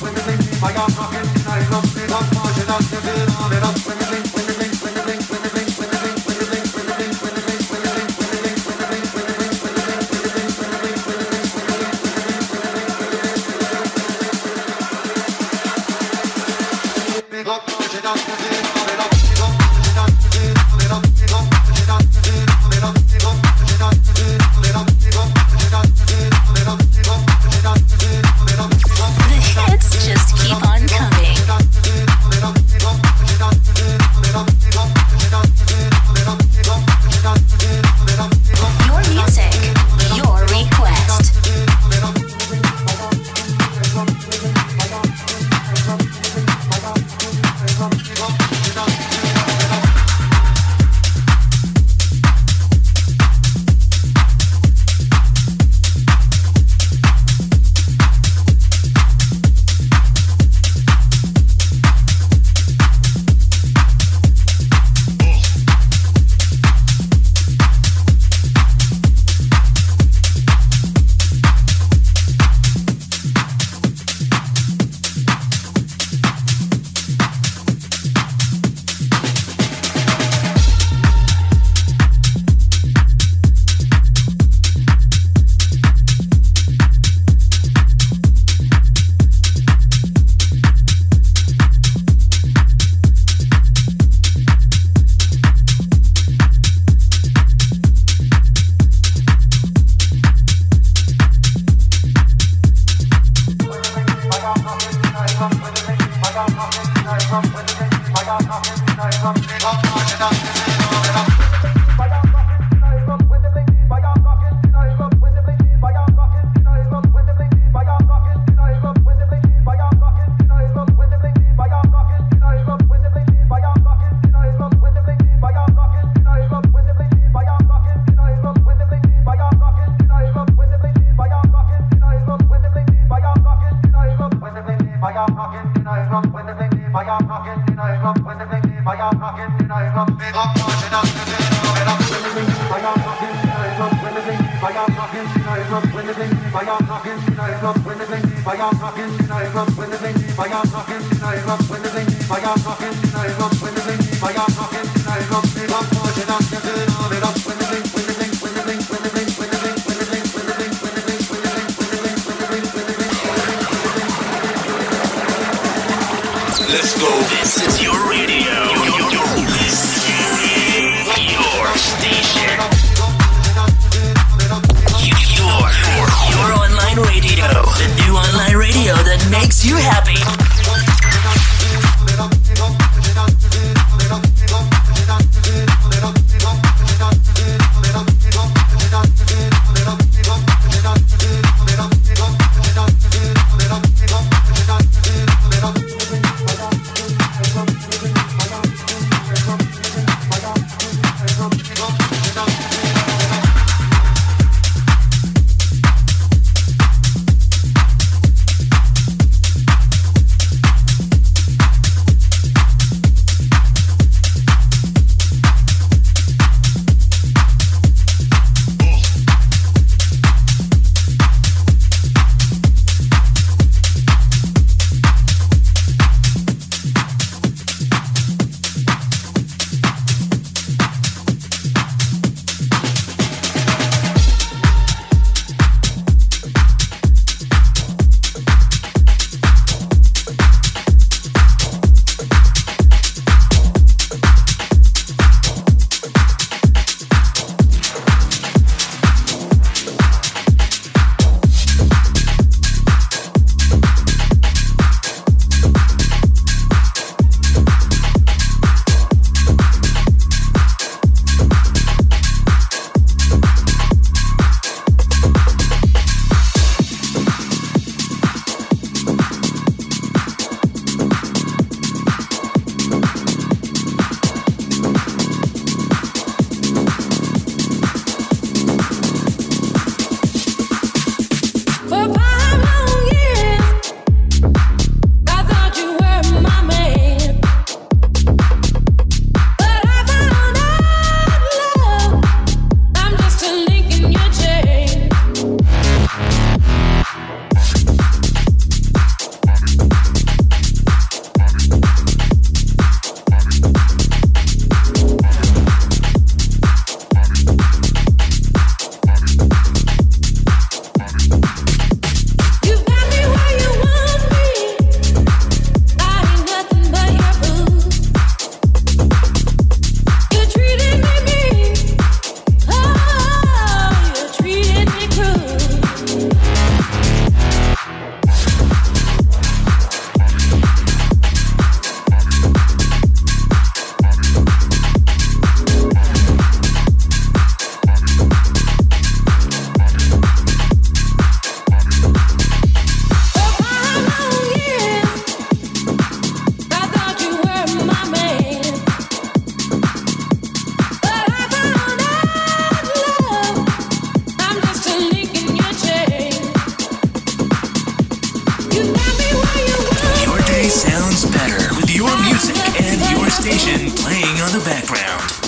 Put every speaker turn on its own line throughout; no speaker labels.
When the thing,
my arm, rockin', I love it
up, marching up, give it on it up, when the thing. Your day sounds better with your music and your station playing on the background.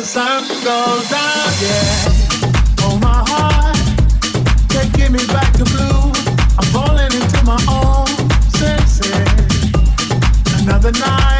the sun goes down, yeah. Oh, my heart, can't get me back to blue. I'm falling into my own senses. Another night.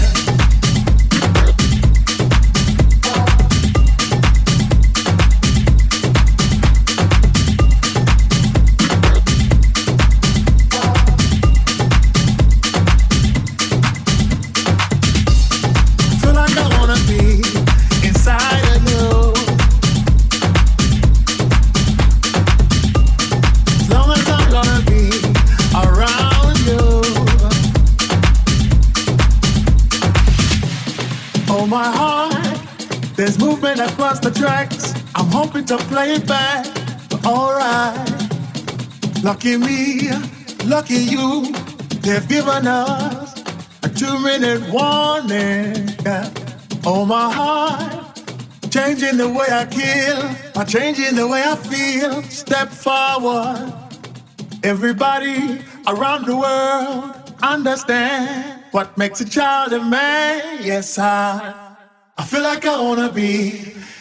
Lucky me, lucky you, they've given us a two minute warning. Oh, my heart, changing the way I kill, by changing the way I feel. Step forward. Everybody around the world understand what makes a child a man. Yes, I, I feel like I wanna be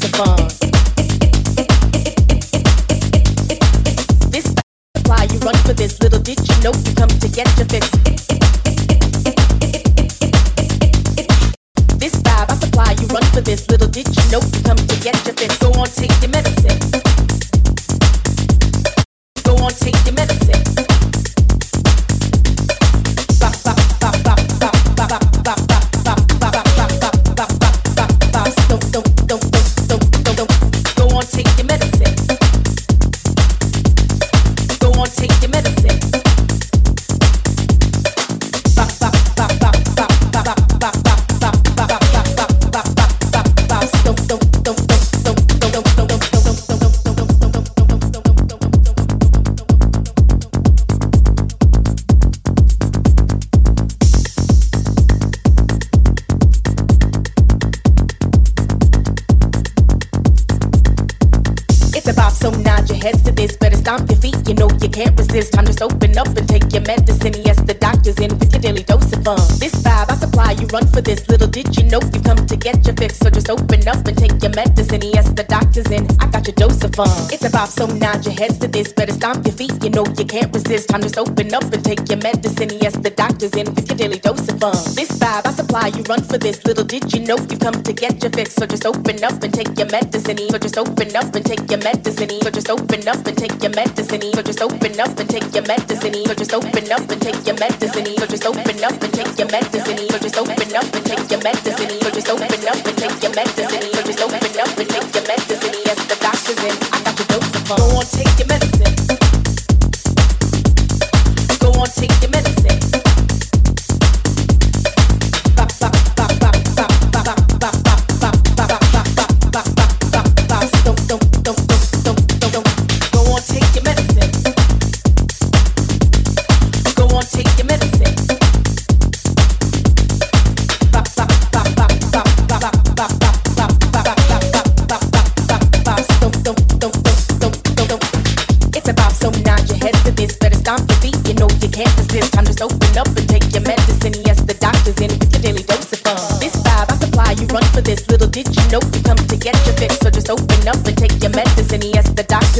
to bar. fun. It's a vibe, so nod your heads to this. Better stomp your feet, you know you can't resist. Time to open up and take your medicine. Yes, the doctor's in with your daily dose of fun. This vibe I supply, you run for this. Little did you know you come to get your fix. So just open up and take your medicine. So just open up and take your medicine. So just open up and take your medicine. So just open up and take your medicine. So just open up and take your medicine. So just open up and take your medicine. So just open up and take your medicine. So just open up and take your medicine. So just open up and take your medicine.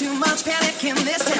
too much panic in this
town.